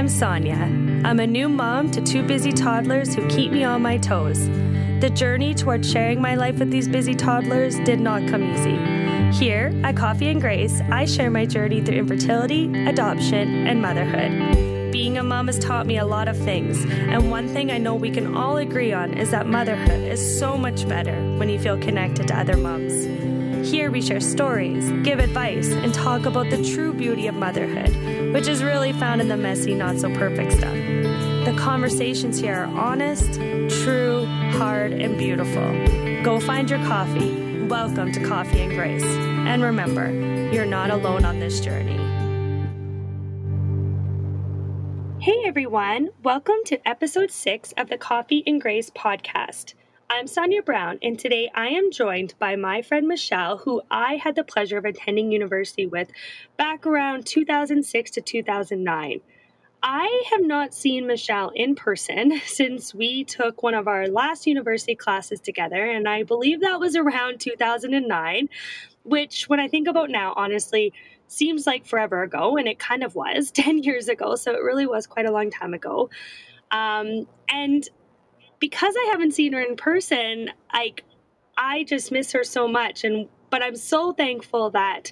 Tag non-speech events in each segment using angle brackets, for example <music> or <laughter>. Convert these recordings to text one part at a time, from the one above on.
I'm Sonia. I'm a new mom to two busy toddlers who keep me on my toes. The journey toward sharing my life with these busy toddlers did not come easy. Here at Coffee and Grace, I share my journey through infertility, adoption, and motherhood. Being a mom has taught me a lot of things, and one thing I know we can all agree on is that motherhood is so much better when you feel connected to other moms. Here we share stories, give advice, and talk about the true beauty of motherhood, which is really found in the messy, not so perfect stuff. The conversations here are honest, true, hard, and beautiful. Go find your coffee. Welcome to Coffee and Grace. And remember, you're not alone on this journey. Hey everyone, welcome to episode six of the Coffee and Grace podcast. I'm Sonia Brown, and today I am joined by my friend Michelle, who I had the pleasure of attending university with back around 2006 to 2009. I have not seen Michelle in person <laughs> since we took one of our last university classes together, and I believe that was around 2009, which, when I think about now, honestly, seems like forever ago, and it kind of was <laughs> 10 years ago, so it really was quite a long time ago. Um, and because I haven't seen her in person, like I just miss her so much and but I'm so thankful that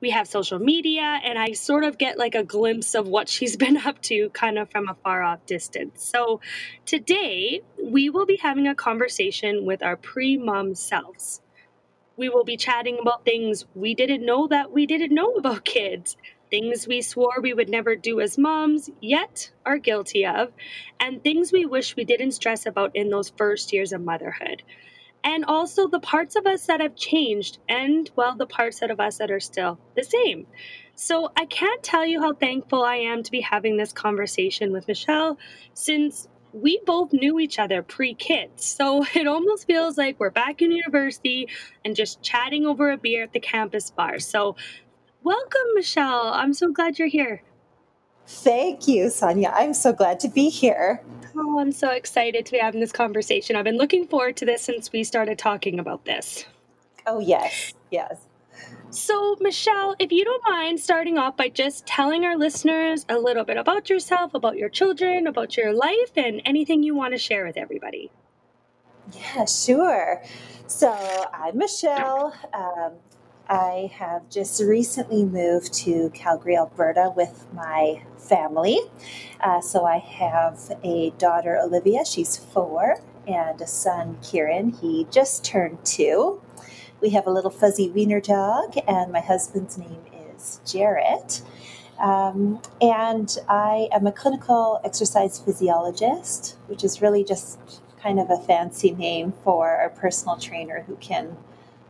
we have social media and I sort of get like a glimpse of what she's <laughs> been up to kind of from a far off distance. So today we will be having a conversation with our pre-mom selves. We will be chatting about things we didn't know that we didn't know about kids, things we swore we would never do as moms, yet are guilty of, and things we wish we didn't stress about in those first years of motherhood. And also the parts of us that have changed, and well, the parts of us that are still the same. So I can't tell you how thankful I am to be having this conversation with Michelle since we both knew each other pre kids. So <laughs> it almost feels like we're back in university and just chatting over a beer at the campus bar. So Welcome, Michelle. I'm so glad you're here. Thank you, Sonia. I'm so glad to be here. Oh, I'm so excited to be having this conversation. I've been looking forward to this since we started talking about this. Oh, yes, yes. So, Michelle, if you don't mind starting off by just telling our listeners a little bit about yourself, about your children, about your life, and anything you want to share with everybody. Yeah, sure. So, I'm Michelle. Um, I have just recently moved to Calgary, Alberta with my family. Uh, so I have a daughter, Olivia, she's four, and a son, Kieran, he just turned two. We have a little fuzzy wiener dog, and my husband's name is Jarrett. Um, and I am a clinical exercise physiologist, which is really just kind of a fancy name for a personal trainer who can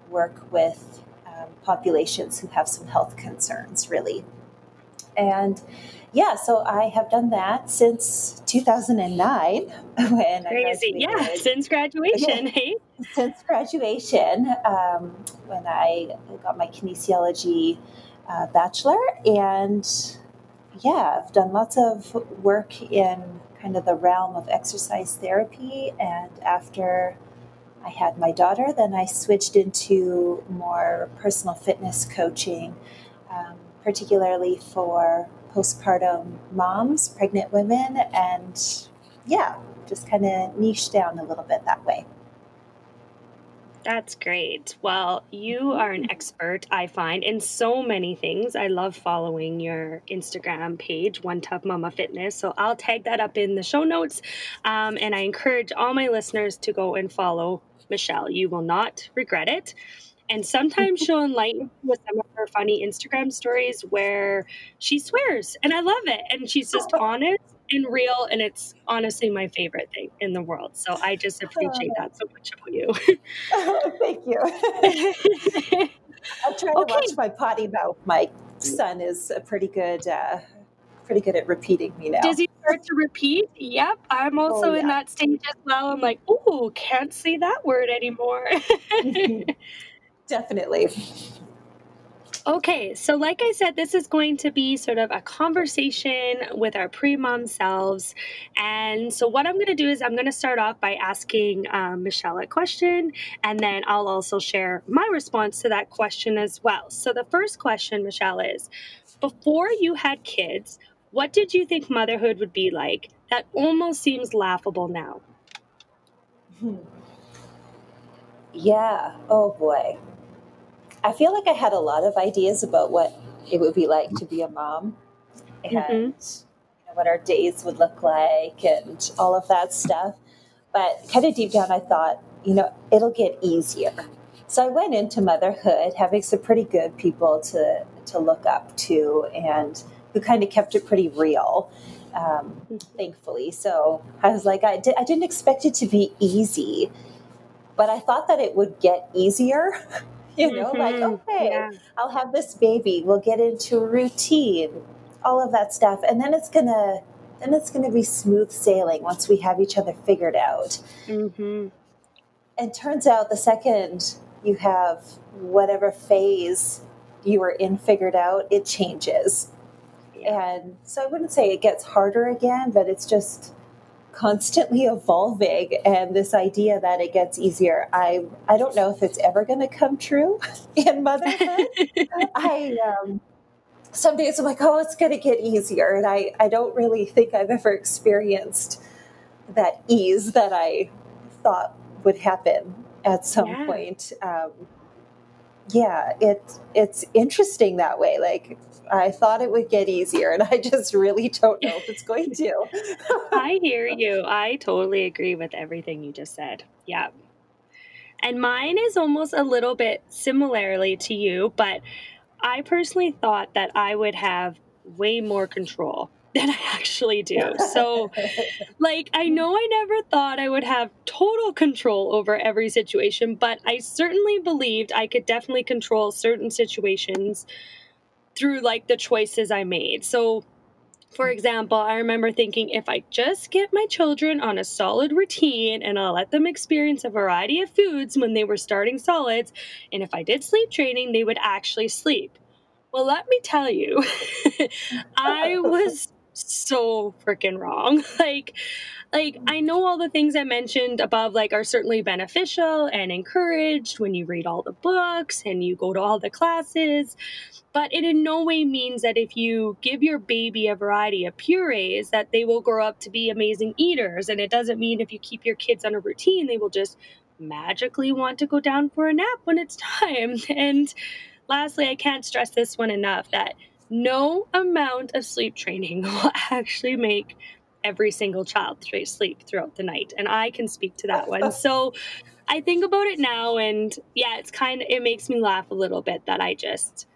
work with populations who have some health concerns, really. And yeah, so I have done that since 2009 <laughs> when Crazy. yeah, since graduation, hey? <laughs> Since graduation, um, when I got my kinesiology uh, bachelor, and yeah, I've done lots of work in kind of the realm of exercise therapy. And after I had my daughter, then I switched into more personal fitness coaching, um, particularly for postpartum moms, pregnant women, and yeah, just kind of niche down a little bit that way. That's great. Well, you are an expert, I find, in so many things. I love following your Instagram page, One Tough Mama Fitness. So I'll tag that up in the show notes. Um, and I encourage all my listeners to go and follow Michelle. You will not regret it. And sometimes <laughs> she'll enlighten with some of her funny Instagram stories where she swears, and I love it. And she's just <laughs> honest and real, and it's honestly my favorite thing in the world. So I just appreciate <laughs> that so much about you. thank you. I'm trying to okay. watch my potty mouth. My son is a pretty good, uh, pretty good at repeating me now. Does he start to repeat? Yep, I'm oh, also oh, yeah. in that stage as well. I'm like, oh, can't say that word anymore. <laughs> Definitely. Okay, so like I said, this is going to be sort of a conversation with our pre mom selves. And so, what I'm going to do is, I'm going to start off by asking um, Michelle a question, and then I'll also share my response to that question as well. So, the first question, Michelle, is before you had kids, what did you think motherhood would be like that almost seems laughable now? Hmm. Yeah. Oh boy. I feel like I had a lot of ideas about what it would be like to be a mom and mm-hmm. you know, what our days would look like and all of that stuff. But kind of deep down, I thought, you know, it'll get easier. So I went into motherhood having some pretty good people to to look up to and who kind of kept it pretty real, um, thankfully. So I was like, I, di- I didn't expect it to be easy, but I thought that it would get easier. <laughs> you know, mm-hmm. like, okay, yeah. I'll have this baby, we'll get into a routine, all of that stuff. And then it's going to, then it's going to be smooth sailing once we have each other figured out. Mm-hmm. And turns out the second you have whatever phase you were in figured out, it changes. Yeah. And so I wouldn't say it gets harder again, but it's just constantly <laughs> evolving and this idea that it gets easier i i don't know if it's ever going to come true <laughs> in motherhood <laughs> i um some days i'm like oh it's going to get easier and i i don't really think i've ever experienced that ease that i thought would happen at some yeah. point um yeah it it's interesting that way like I thought it would get easier, and <laughs> I just really don't know if it's going to. <laughs> I hear you. I totally agree with everything you just said. Yeah. And mine is almost a little bit similarly to you, but I personally thought that I would have way more control <laughs> than I actually do. So, like, I know I never thought I would have total control over every situation, but I certainly believed I could definitely control certain situations through like the choices I made. So, for mm. example, I remember thinking if I just get my children on a solid routine and I'll let them experience a variety of foods when they were starting solids, and if I did sleep training, they would actually sleep. Well, let me tell you, <laughs> I <laughs> was so freaking wrong. <laughs> like, like I know all the things I mentioned above like are certainly beneficial and encouraged when you read all the books and you go to all the classes, but it in no way means that if you give your baby a variety of purees that they will grow up to be amazing eaters and it doesn't mean if you keep your kids on a routine they will just magically want to go down for a nap when it's <laughs> time. And lastly, I can't stress this one enough that no amount of sleep training <laughs> will actually make every single child sleep throughout the night. And I can speak to that one. <laughs> So I think about it now and yeah, it's kind of, it makes me laugh a little bit that I just,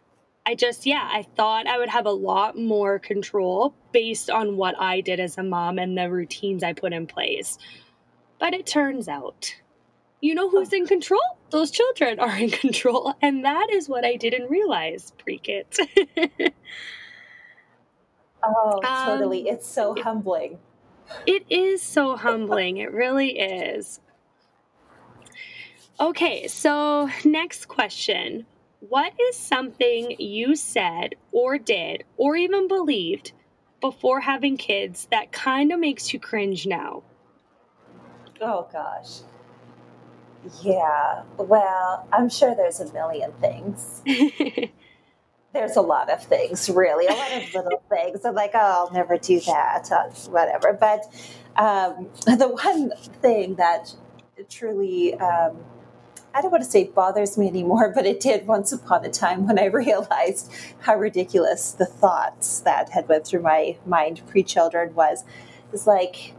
I just, yeah, I thought I would have a lot more control based on what I did as a mom and the routines I put in place. But it turns out, you know who's in control? Those children are in control. And that is what I didn't realize pre kit. <laughs> Oh, um, totally. It's so humbling. It is so humbling. It really is. Okay, so next question. What is something you said or did or even believed before having kids that kind of makes you cringe now? Oh, gosh. Yeah, well, I'm sure there's a million things. <laughs> there's a lot of things, really, a lot of little <laughs> things. I'm like, oh, I'll never do that, uh, whatever. But um, <laughs> the one thing that truly, um, I don't want to say bothers me anymore, but it did once upon a time when I realized how ridiculous the thoughts that had went through my mind pre-children was, is like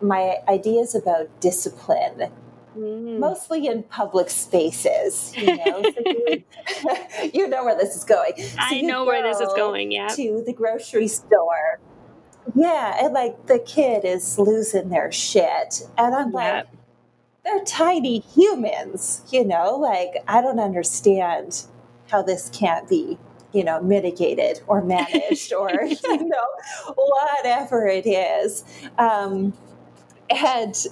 my ideas about discipline Mm. Mostly in public spaces, you know. so you, <laughs> you, know where this is going. So I know where this is going. Yeah. To the grocery store. Yeah, and like the kid is losing their shit, and I'm like, they're tiny humans, you know. Like I don't understand how this can't be you know mitigated or <laughs> managed or you know whatever it is um, and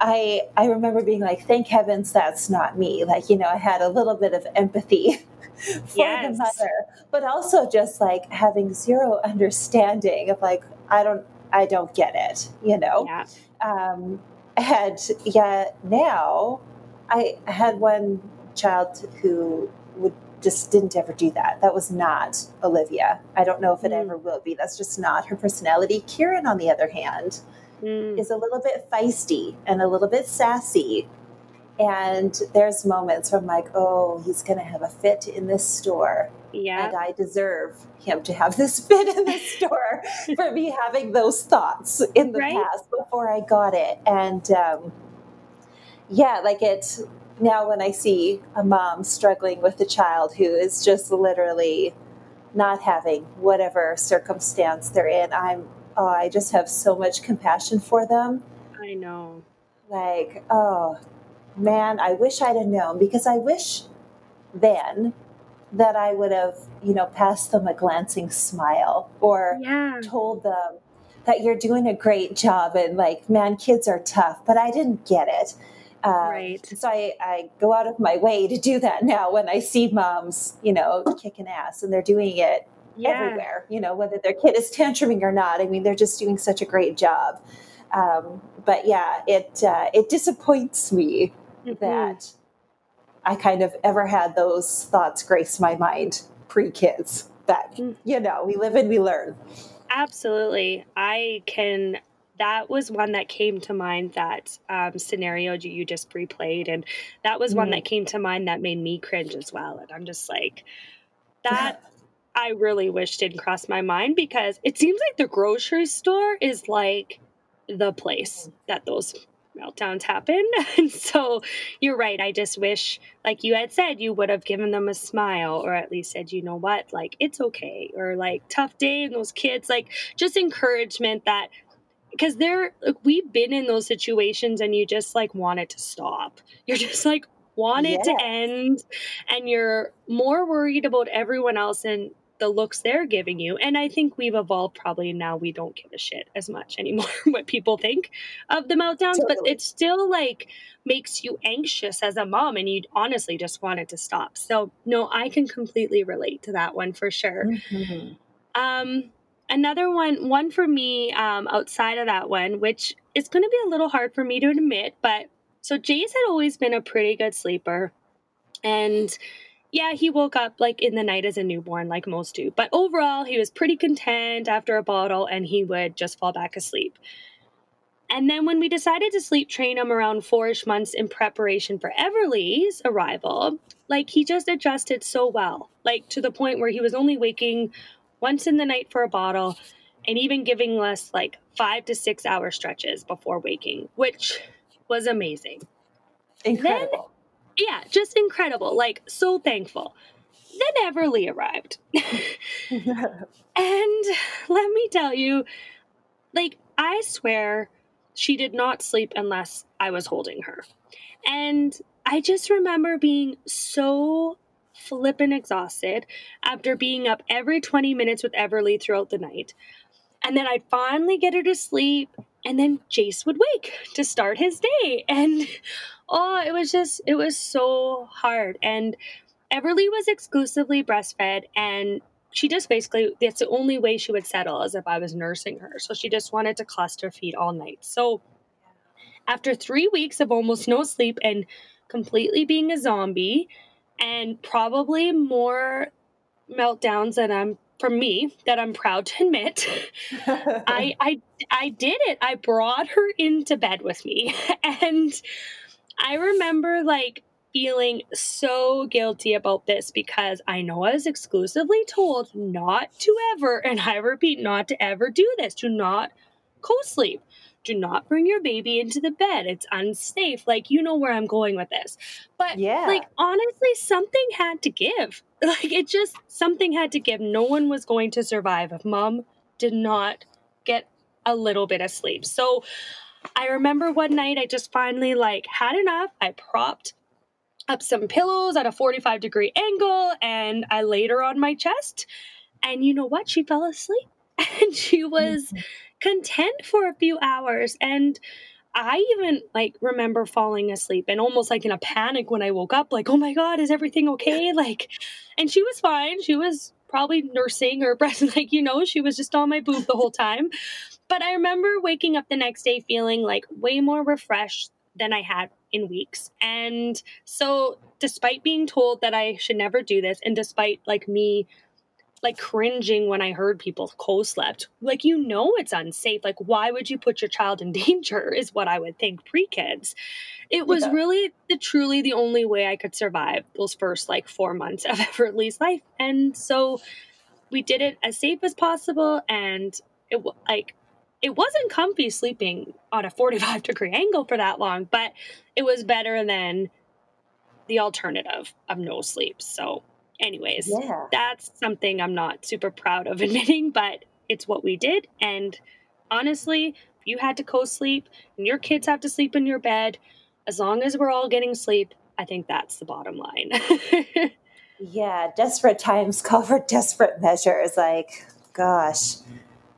I I remember being like, thank heavens that's not me. Like, you know, I had a little bit of empathy <laughs> for yes. the mother, but also just like having zero understanding of like, I don't I don't get it, you know? Yeah. Um, and yet now I had one child who would just didn't ever do that. That was not Olivia. I don't know if it mm. ever will be. That's just not her personality. Kieran, on the other hand, mm. is a little bit feisty and a little bit sassy. And there's moments where I'm like, oh, he's going to have a fit in this store. Yeah. And I deserve him to have this <laughs> fit in this store for me having those thoughts in the right? past before I got it. And um, yeah, like it now when I see a mom struggling with a child who is just literally not having whatever circumstance they're in, I'm oh, I just have so much compassion for them. I know. Like, oh man, I wish I'd have known because I wish then that I would have, you know, passed them a glancing smile or yeah. told them that you're doing a great job and like, man, kids are tough, but I didn't get it. Um, right. So I, I go out of my way to do that now when I see moms, you know, kicking ass and they're doing it yeah. everywhere, you know, whether their kid is tantruming or not. I mean, they're just doing such a great job. Um, but yeah, it, uh, it disappoints me mm-hmm. that I kind of ever had those thoughts grace my mind pre kids. That, mm. you know, we live and we learn. Absolutely. I can that was one that came to mind that um, scenario you just replayed and that was mm. one that came to mind that made me cringe as well and i'm just like that <laughs> i really wish didn't cross my mind because it seems like the grocery store is like the place that those meltdowns happen. <laughs> And so you're right i just wish like you had said you would have given them a smile or at least said you know what? Like it's okay. Or like tough day and those kids like just encouragement that because they're like, we've been in those situations and you just like want it to stop. You're just like want it to end and you're more worried about everyone else and the looks they're giving you and i think we've evolved probably now we don't give a shit as much anymore <laughs> what people think of the meltdowns totally. but it still like makes you anxious as a mom and you honestly just want it to stop so no i can completely relate to that one for sure mm-hmm. um another one, one for me um, outside of that one, which is going to be a little hard for me to admit, but so Jace had always been a pretty good sleeper. And yeah, he woke up like in the night as a newborn, like most do. But overall, he was pretty content after a bottle and he would just fall back asleep. And then when we decided to sleep train him around fourish months in preparation for Everly's arrival, like he just adjusted so well, like to the point where he was only waking once in the night for a bottle, and even giving us like five to six hour stretches before waking, which was amazing. Incredible. Then, yeah, just incredible. Like, so thankful. Then Everly arrived. <laughs> and let me tell you, like, I swear she did not sleep unless I was holding her. And I just remember being so flippin' exhausted after being up every 20 minutes with Everly throughout the night. And then I'd finally get her to sleep, and then Jace would wake to start his day. And oh, it was just, it was so hard. And Everly was exclusively breastfed, and she just basically, that's the only way she would settle as if I was nursing her. So she just wanted to cluster feed all night. So after three weeks of almost no sleep and completely being a zombie, and probably more meltdowns than I'm from me that I'm proud to admit. <laughs> I I I did it. I brought her into bed with me <laughs> and I remember like feeling so guilty about this because I know I was exclusively told not to ever and I repeat not to ever do this. to not co-sleep do not bring your baby into the bed. It's unsafe. Like, you know where I'm going with this. But, yeah. like, honestly, something had to give. <laughs> Like, it just, something had to give. No one was going to survive if mom did not get a little bit of sleep. So, I remember one night I just finally, like, had enough. I propped up some pillows at a 45 degree angle and I laid her on my chest. And you know what? She fell asleep. <laughs> And she was. Mm-hmm. Content for a few hours and I even like remember falling asleep and almost like in a panic when I woke up, like, oh my God, is everything <laughs> okay? Like, and she was fine. She was probably nursing or <laughs> breast, like, you know, she was just on my boob the whole time. But I remember waking up the next day feeling like way more refreshed than I had in weeks. And so, despite being told that I should never do this, and despite like me like cringing when I heard people co slept, like, you know, it's unsafe. Like, why would you put your child in <laughs> danger? Is what I would think pre kids. It was yeah. really the truly the only way I could survive those first like four months of <laughs> Everly's life. And so we did it as safe as possible. And it like, it wasn't comfy sleeping on a 45 <laughs> degree angle for that long, but it was better than the alternative of no sleep. So, anyways, yeah. that's something I'm not super proud of <laughs> admitting, but it's what we did. And honestly, if you had to co sleep and your kids have to sleep in your bed, as long as we're all getting sleep, I think that's the bottom line. <laughs> yeah, desperate times <laughs> call for desperate measures. Like, gosh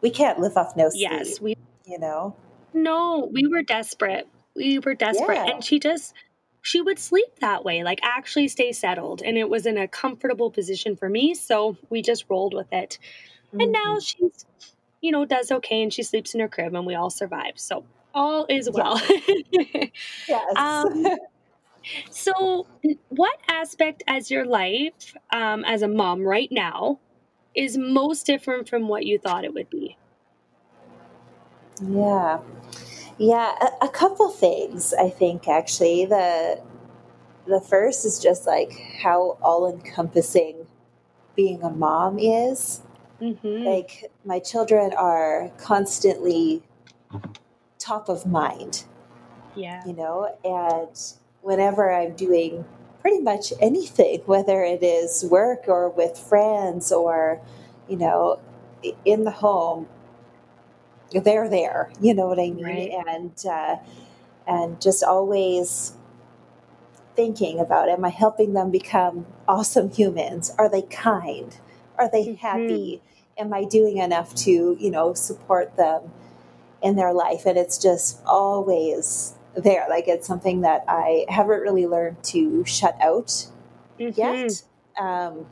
we can't live off no sleep. Yes, we you know. No, we were desperate. We were desperate yeah. and she just she would sleep that way, like actually stay settled and it was in a comfortable position for me, so we just rolled with it. Mm-hmm. And now she's you know does okay and she sleeps in her crib and we all survive. So all is well. <laughs> yes. um, so, what aspect as your life um, as a mom right now is most different from what you thought it would be? Yeah. Yeah, a, a couple things I think actually. The the first is just like how all encompassing being a mom is. Mm-hmm. Like my children are constantly top of mind. Yeah. You know, and whenever I'm doing pretty much anything, whether it is work or with friends or, you know, in the home, they're there. You know what I mean? Right. And uh, and just always thinking about: Am I helping them become awesome humans? Are they kind? Are they mm-hmm. happy? Am I doing enough to you know support them in their life? And it's just always there. Like it's something that I haven't really learned to shut out mm-hmm. yet. Um,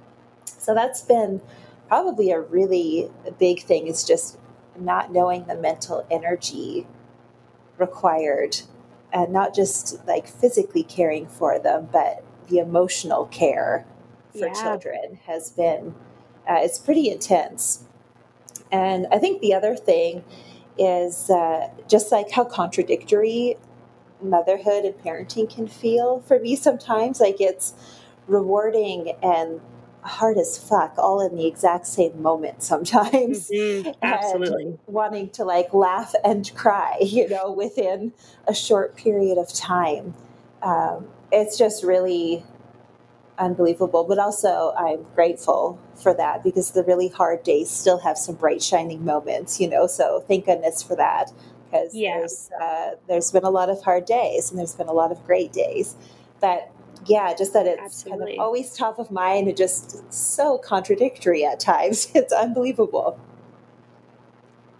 so that's been probably a really big thing. Is just not knowing the mental energy required, and not just like physically caring for them, but the emotional care for yeah. children has been. Uh, it's pretty intense. And I think the other thing is uh, just like how contradictory motherhood and parenting can feel for me sometimes. Like it's rewarding and hard as fuck all in the exact same moment sometimes. Mm-hmm. <laughs> Absolutely. Wanting to like laugh and cry, you know, within a short period of time. Um, it's just really unbelievable. But also, I'm grateful for that because the really hard days still have some bright, shining moments, you know. So thank goodness for that because yeah. there's uh, there's been a lot of hard days and there's been a lot of great days. But yeah, just that it's Absolutely. kind of always top of mind and just so contradictory at times. <laughs> It's unbelievable.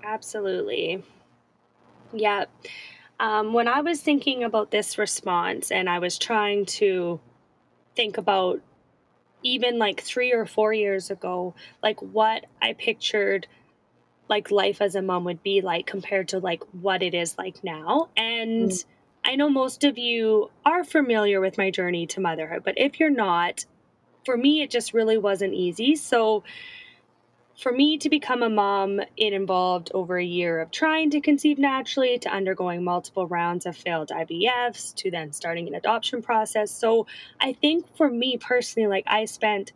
Absolutely. Yeah. Um, when I was thinking about this response and I was trying to think about even like three or four years ago, like what I pictured like life as a mom would be like compared to like what it is like now. And mm. I know most of you are familiar with my journey to motherhood, but if you're not, for me, it just really wasn't easy. So, for me to become a mom, it involved over a year of trying to conceive naturally, to undergoing multiple rounds of failed IVFs, to then starting an adoption process. So, I think for me personally, like I spent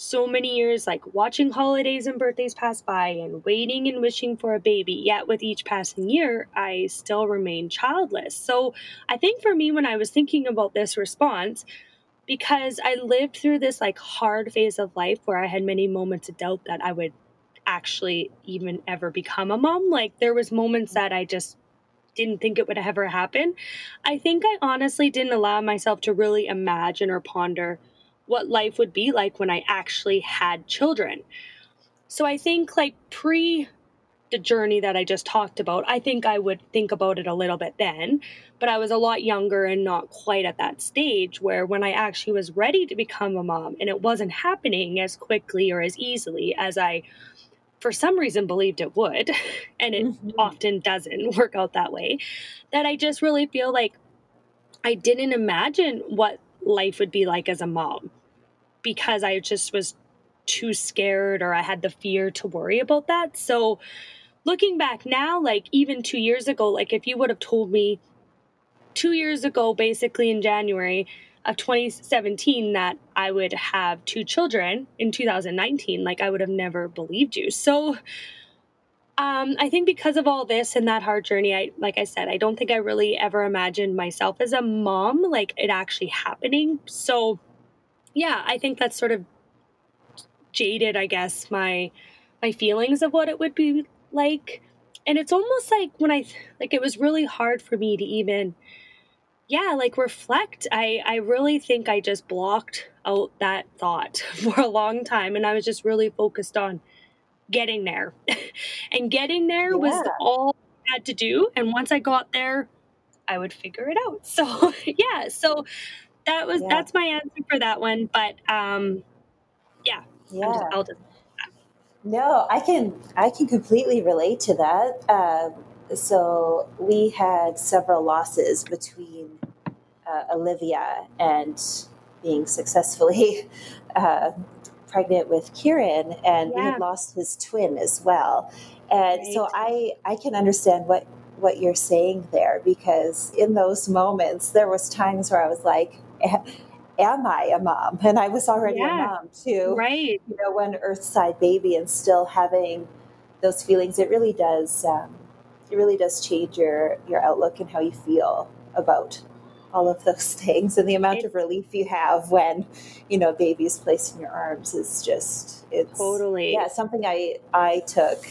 so many years like watching holidays and birthdays pass by and waiting and wishing for a baby. Yet with each passing year i still remain childless. So i think for me when i was thinking about this response because i lived through this like hard phase of life where i had many moments of doubt that i would actually even ever become a mom. Like there was moments that i just didn't think it would ever happen. I think i honestly didn't allow myself to really imagine or ponder what life would be like when I actually had children. So I think, like, pre the journey that I just talked about, I think I would think about it a little bit then, but I was a lot younger and not quite at that stage where when I actually was ready to become a mom and it wasn't happening as quickly or as easily as I for some reason believed it would <laughs> and it mm-hmm. often doesn't <laughs> work out that way that I just really feel like I didn't imagine what life would be like as a mom because I just was too scared or I had the fear to worry about that. So looking back now, like even two years ago, like if you would have told me two years ago, basically in January of 2017, that I would have two children in 2019, like I would have never believed you. So um, I think because of all this and that hard journey, I like I said, I don't think I really ever imagined myself as a mom, like it actually happening. So yeah, I think that's sort of jaded, I guess, my my feelings of what it would be like. And it's almost like when I like it was really hard for me to even yeah, like reflect. I I really think I just blocked out that thought <laughs> for a long time and I was just really focused on getting there. <laughs> and getting there yeah. was all I had to do and once I got there, I would figure it out. <laughs> So, yeah, so that was yeah. that's my answer for that one, but um yeah, yeah. Just, I'll just no, I can I can completely relate to that. Uh, so we had several losses between uh, Olivia and being successfully <laughs> uh, pregnant with Kieran, and yeah. we had lost his twin as well. And right. so I I can understand what what you're saying there because in those moments there was times where I was like <laughs> am I a mom? And I was already yeah, a mom too. Right. You know, when Earthside baby and still having those feelings, it really does. Um, it really does change your your outlook and how you feel about all of those <laughs> things and the amount it, of relief you have when you know baby is placed in your arms is just it's totally yeah something i i took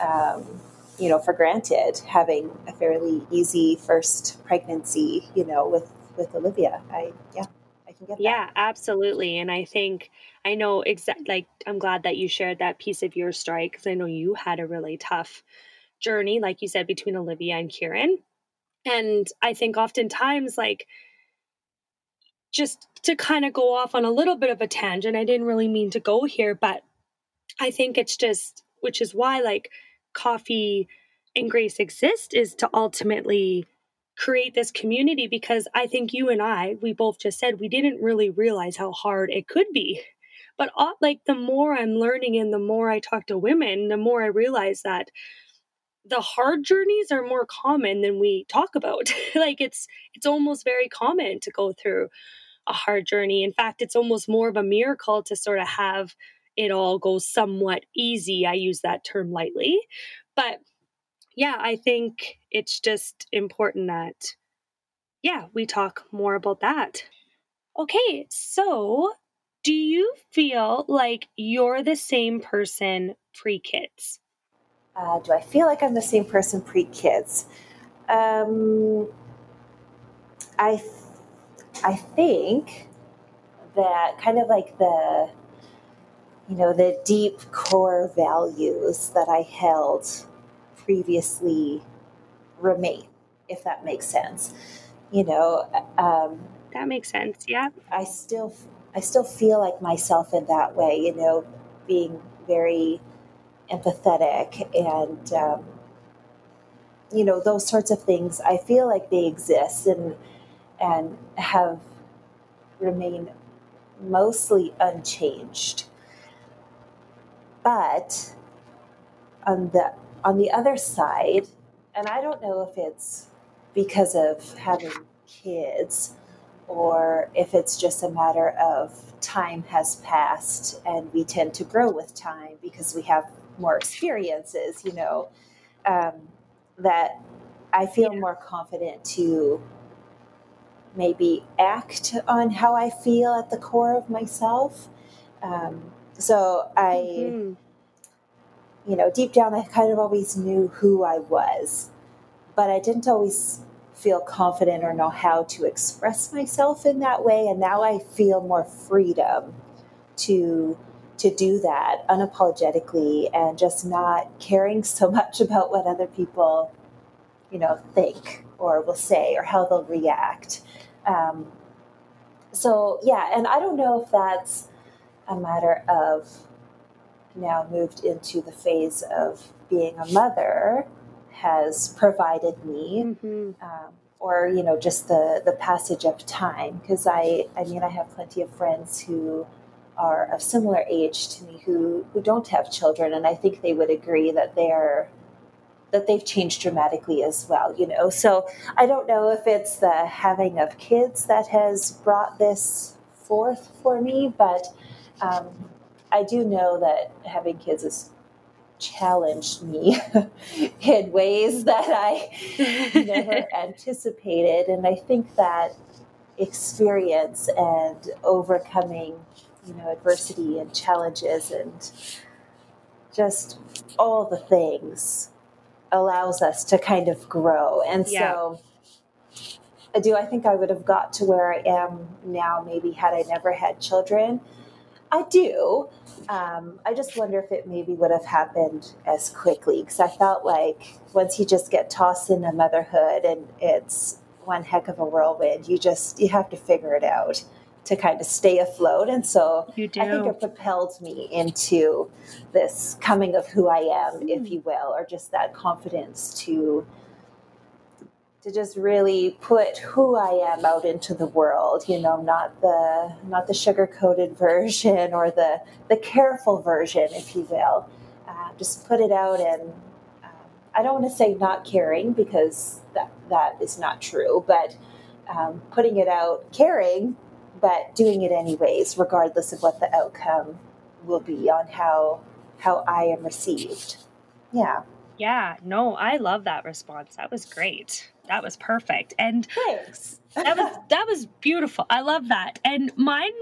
um, you know for granted having a fairly easy first pregnancy you know with with olivia i yeah I can get that. yeah, absolutely. And I think I know exactly, like, I'm glad that you shared that piece of your story because I know you had a really tough journey, like you said, between Olivia and Kieran. And I think oftentimes, like, just to kind of go off on a little bit of a tangent, I didn't really mean to go here, but I think it's just, which is why, like, coffee and grace exist is to ultimately create this community because I think you and I, we both just said we didn't really realize how hard it could be. But uh, like the more I'm learning and the more I talk to women, the more I realize that the hard journeys are more common than we talk about. <laughs> like it's it's almost very common to go through a hard journey. In fact, it's almost more of a miracle to sort of have it all go somewhat easy. I use that term lightly. But yeah, I think it's just important that, yeah, we talk more about that. Okay, so do you feel like you're the same person pre kids? Uh, do I feel like I'm the same person pre kids? Um, I, th- I think that kind of like the, you know, the deep core values that I held previously remain, if that makes sense. You know, um, that makes sense. Yeah, I still, I still feel like myself in that way. You know, being very empathetic and um, you know those sorts of things. I feel like they exist and and have remained mostly unchanged. But on the on the other side, and I don't know if it's because of having kids or if it's just a matter of time has passed and we tend to grow with time because we have more experiences, you know, um, that I feel more confident to maybe act on how I feel at the core of myself. Um, so I. Mm-hmm you know, deep down, I kind of always knew who I was, but I didn't always feel confident or know how to express myself in that way. And now I feel more freedom to to do that unapologetically and just not caring so <laughs> much about what other people, you know, think or will say or how they'll react. Um, so yeah, and I don't know if that's a matter of now moved into the phase of being a mother has provided me mm-hmm. um, or you know just the the passage of time because I I mean I have plenty of friends who are of similar age to me who who don't have children and I think they would agree that they're that they've changed dramatically as well you know so I don't know if it's the having of kids that has brought this forth for me but um, I do know that having kids has challenged me <laughs> in ways that I <laughs> never anticipated. And I think that experience and overcoming, you know, adversity and challenges and just all the things allows us to kind of grow. And yeah. so I do I think I would have got to where I am now maybe had I never had children? I do. Um, I just wonder if it maybe would have happened as quickly because I felt like once you just get tossed into motherhood and it's one heck of a whirlwind, you just you have to figure it out to kind of stay afloat. And so I think it propelled me into this coming of who I am, mm. if you will, or just that confidence to to just really put who I am out into the world, you know, not the not the sugar coated <laughs> version or the the careful version, if you will. Uh, just put it out, and um, I don't want to say not caring because that that is not true, but um, putting it out, caring, but doing it anyways, regardless of what the outcome will be on how how I am received. Yeah. Yeah, no, I love that response. That was great. That was perfect. And thanks. that was <laughs> that was beautiful. I love that. And mine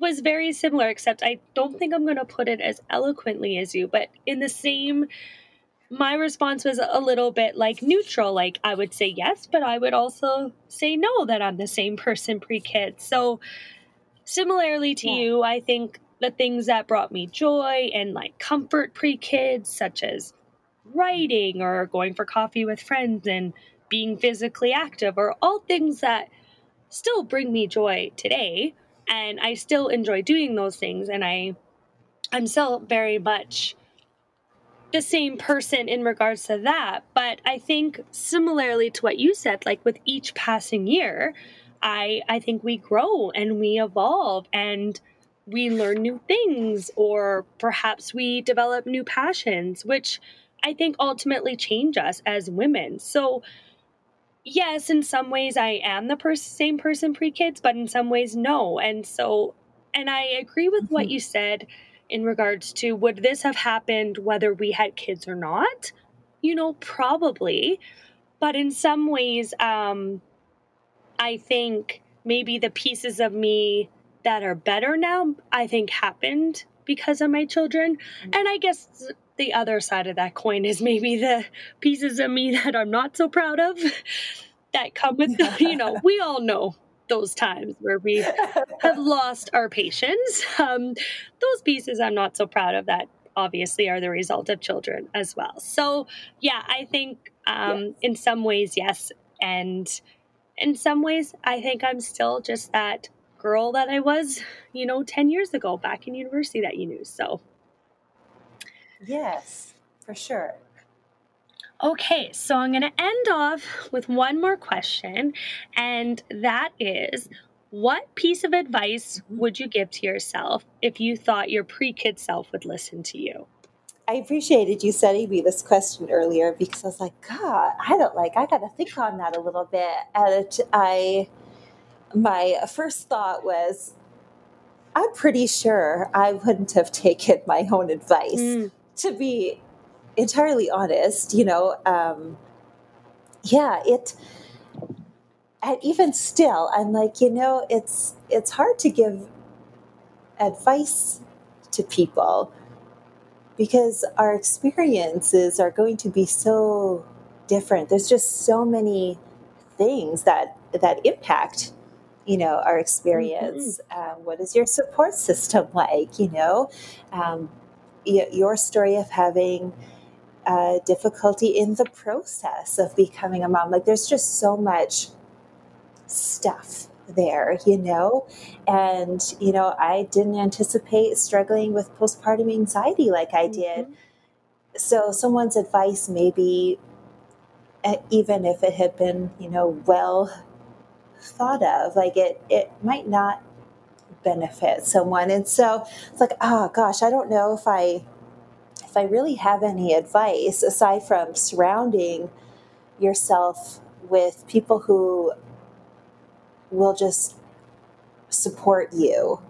was very similar except I don't think I'm going to put it as eloquently as you, but in the same my response was a little bit like neutral. Like I would say yes, but I would also say no that I'm the same person pre kid. So, similarly to yeah. you, I think the things that brought me joy and like comfort pre kids, such as writing or going for coffee with friends and being physically active are all things that still bring me joy today. And I still enjoy doing those things. And I I'm still very much the same person in regards to that. But I think similarly to what you said like with each passing year I I think we grow and we evolve and we learn new things or perhaps we develop new passions which I think ultimately change us as women. So, yes, in some ways I am the pers- same person pre kids, but in some ways, no. And so, and I agree with mm-hmm. what you said in regards to would this have happened whether we had kids or not? You know, probably. But in some ways, um, I think maybe the pieces of me that are better now, I think happened because of my children. Mm-hmm. And I guess the other side of that coin is maybe the pieces of me <laughs> that I'm not so proud of <laughs> that come with, the, you know, we all know those times where we <laughs> have lost our patience. Um, those pieces I'm not so proud of that obviously are the result of children as well. So, yeah, I think um, yes. in some ways, yes. And in some ways, I think I'm still just that girl that I was, you know, 10 years ago back in university that you knew. So, Yes, for sure. Okay, so I'm going to end off with one more question, and that is what piece of advice mm-hmm. would you give to yourself if you thought your pre kid self would listen to you? I appreciated you sending me this question earlier because I was like, God, I don't like, I got to think on that a little bit. And I, my first thought was, I'm pretty sure I wouldn't have taken my own advice. Mm to be entirely honest, you know, um, yeah, it, and even still, I'm like, you know, it's it's hard to give advice to people because our experiences are going to be so different. There's just so many things that that impact you know our experience mm-hmm. um, what is your support system like you know um, your story of having uh, difficulty in the process of becoming a mom. Like there's just so much stuff there, you know? And, you know, I didn't anticipate struggling with postpartum anxiety like I did. Mm-hmm. So someone's advice maybe even if it had been, you know, well thought of, like it, it might not benefit someone. And so it's like, oh gosh, I don't know if I, if I really have any advice aside from surrounding yourself with people who will just support you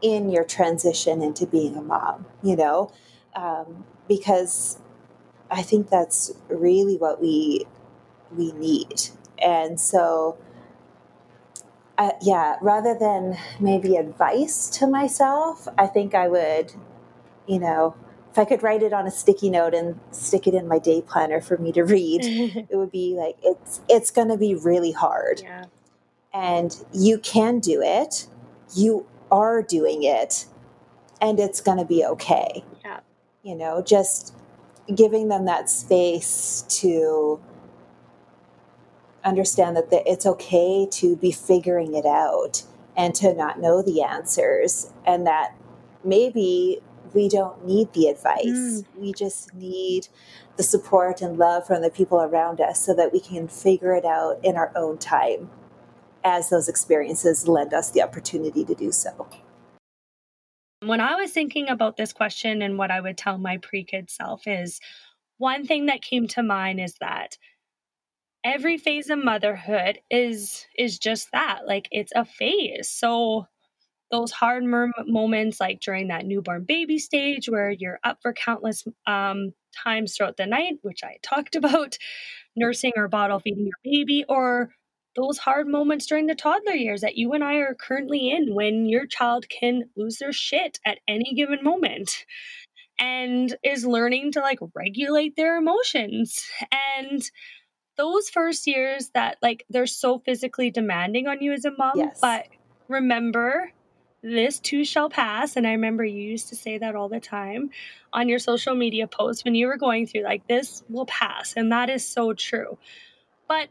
in your transition into being a mom, you know, um, because I think that's really what we we need. And so, uh, yeah, rather than maybe advice to myself, I think I would, you know, if I could write it on a sticky note and stick it in my day planner for me to read, <laughs> it would be like it's it's going to be really hard. Yeah. And you can do it. You are doing it and it's going to be okay. Yeah. You know, just giving them that space to understand that it's okay to be figuring it out and to not know the answers and that maybe we don't need the advice. Mm. We just need the support and love from the people around us so that we can figure it out in our own time as those experiences lend us the opportunity to do so. When I was thinking about this question and what I would tell my pre kid self is one thing that came to mind is that every phase of motherhood is is just that like it's a phase so those hard moments like during that newborn baby stage where you're up for countless um, times throughout the night which i talked <laughs> about nursing or bottle feeding your baby or those hard moments during the toddler years that you and I are currently in when your child can lose their shit at any given moment and is learning to like regulate their emotions. And those first years that like they're so physically demanding on you as a mom, yes. but remember this too shall pass. And I remember you used to say that all the time on your social media posts when you were going through like this will pass. And that is so true. But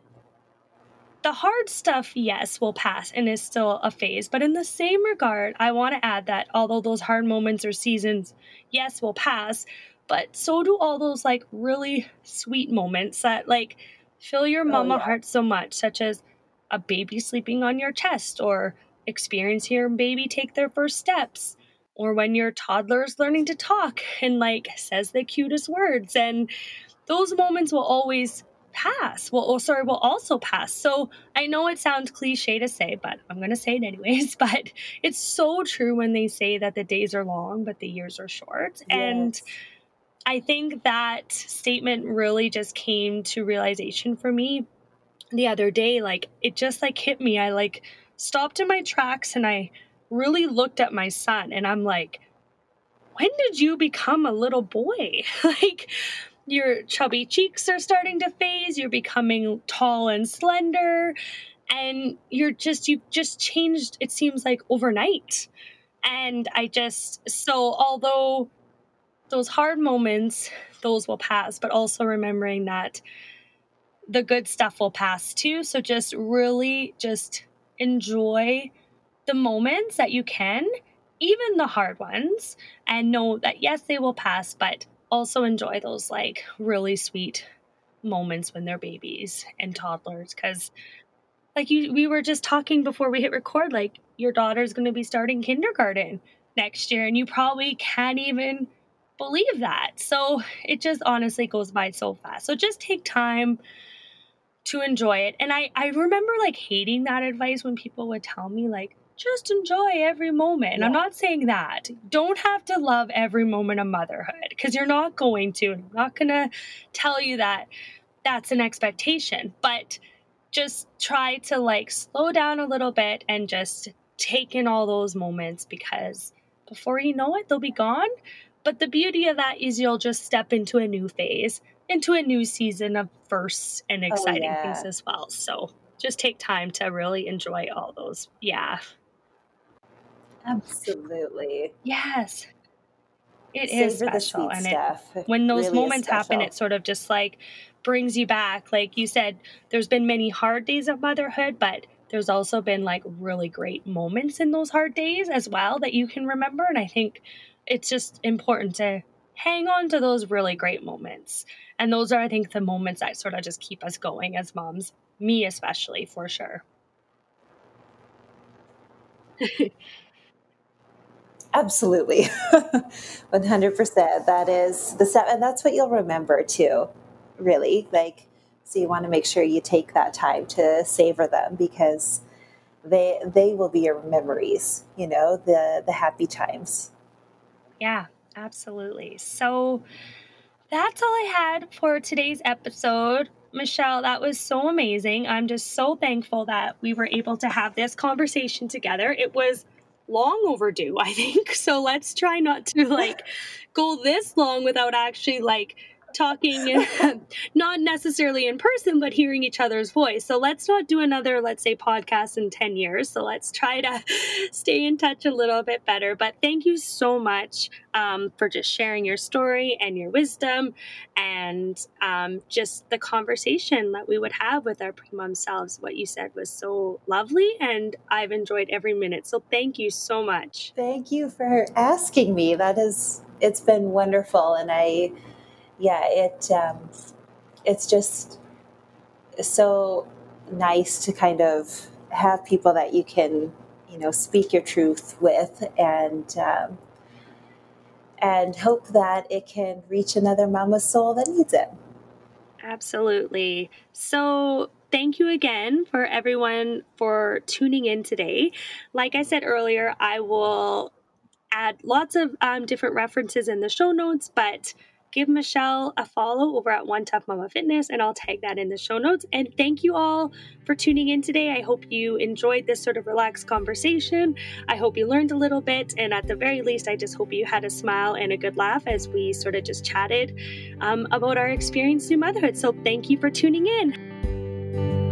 the hard stuff, yes, will pass and is still a phase. But in the same regard, I want to add that although those hard moments or seasons, yes, will pass, but so do all those like really sweet moments that like fill your oh, mama oh, yeah. heart so much, such as a baby sleeping on your chest or experiencing your baby take their first steps or when your toddler is learning to talk and like says the cutest words and those moments will always pass. Well, oh, sorry, will also pass. So I know it sounds cliche to say, but I'm going to say it anyways. <laughs> But it's so true when they say that the days are long, but the years are short. Yes. And I think that statement really just came to realization for me the other day. Like it just like hit me. I like stopped in my tracks and I really looked at my son and I'm like, when did you become a little boy? <laughs> like, your chubby cheeks are starting to phase, you're becoming tall and slender, and you're just, you've just changed, it seems like overnight. And I just, so although those hard moments, those will pass, but also remembering that the good stuff will pass too. So just really just enjoy the moments that you can, even the hard ones, and know that yes, they will pass, but also enjoy those like really sweet moments when they're babies and toddlers because like you we were just talking before we hit record like your daughter's going to be starting kindergarten next year and you probably can't even believe that so it just honestly goes by so fast so just take time to enjoy it and i i remember like hating that advice when people would tell me like just enjoy every moment. Yeah. I'm not saying that. Don't have to love every moment of motherhood because you're not going to. And I'm not going to tell you that that's an expectation, but just try to like slow down a little bit and just take in all those moments because before you know it, they'll be gone. But the beauty of that is you'll just step into a new phase, into a new season of firsts and oh, exciting oh, yeah. things as well. So just take time to really enjoy all those. Yeah. Absolutely. Yes. it is special. and it, when those really moments happen, it sort of just like brings you back. Like you said, there's been many hard days of motherhood, but there's also been like really great moments in those hard days as well that you can remember. And I think it's just important to hang on to those really great moments. And those are, I think, the moments that sort of just keep us going as moms, me especially, for sure. <laughs> Absolutely. <laughs> 100%. That is the set. And that's what you'll remember too, really. Like, so you want to make sure you take that time to savor them because they they will be your memories, you know, the the happy times. Yeah, absolutely. So that's all I had for today's episode. Michelle, that was so amazing. I'm just so thankful that we were able to have this conversation together. It was long overdue, I <laughs> think. So let's try not to like go this long without actually like talking <laughs> not necessarily in person but hearing each other's voice. So let's not do another let's say podcast in 10 years. So let's try to <laughs> stay in touch a little bit better. But thank you so much um, for just sharing your story and your wisdom and um, just the conversation that we would have with our pre-mom selves. What you said was so lovely and i've enjoyed every minute. So thank you so much. Thank you for asking me. That is it's been wonderful and i yeah, it um, it's just so nice to kind of have people that you can you know speak your truth with and um, and hope that it can reach another mama's soul that needs it. Absolutely. So thank you again for everyone for tuning in today. Like I said earlier, I will add lots of um, different references in the show notes, but give Michelle a follow over at One Tough Mama Fitness, and I'll tag that in the show notes. And thank you all for tuning in today. I hope you enjoyed this sort of relaxed conversation. I hope you learned a little bit, and at the very least, I just hope you had a smile and a good laugh as we sort of just chatted um, about our experience through motherhood. So thank you for tuning in.